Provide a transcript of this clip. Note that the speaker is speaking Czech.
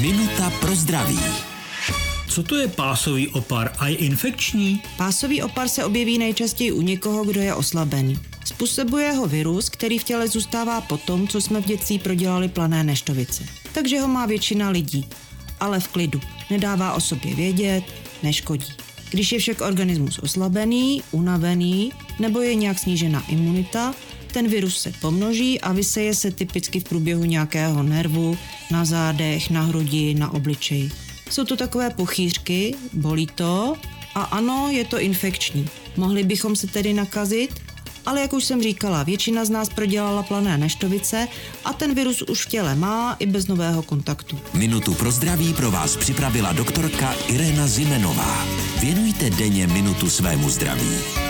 Minuta pro zdraví. Co to je pásový opar a je infekční? Pásový opar se objeví nejčastěji u někoho, kdo je oslabený. Způsobuje ho virus, který v těle zůstává po tom, co jsme v dětství prodělali plané neštovice. Takže ho má většina lidí, ale v klidu. Nedává o sobě vědět, neškodí. Když je však organismus oslabený, unavený nebo je nějak snížena imunita, ten virus se pomnoží a vyseje se typicky v průběhu nějakého nervu, na zádech, na hrudi, na obličeji. Jsou to takové pochýřky, bolí to a ano, je to infekční. Mohli bychom se tedy nakazit, ale jak už jsem říkala, většina z nás prodělala plané neštovice a ten virus už v těle má i bez nového kontaktu. Minutu pro zdraví pro vás připravila doktorka Irena Zimenová. Věnujte denně minutu svému zdraví.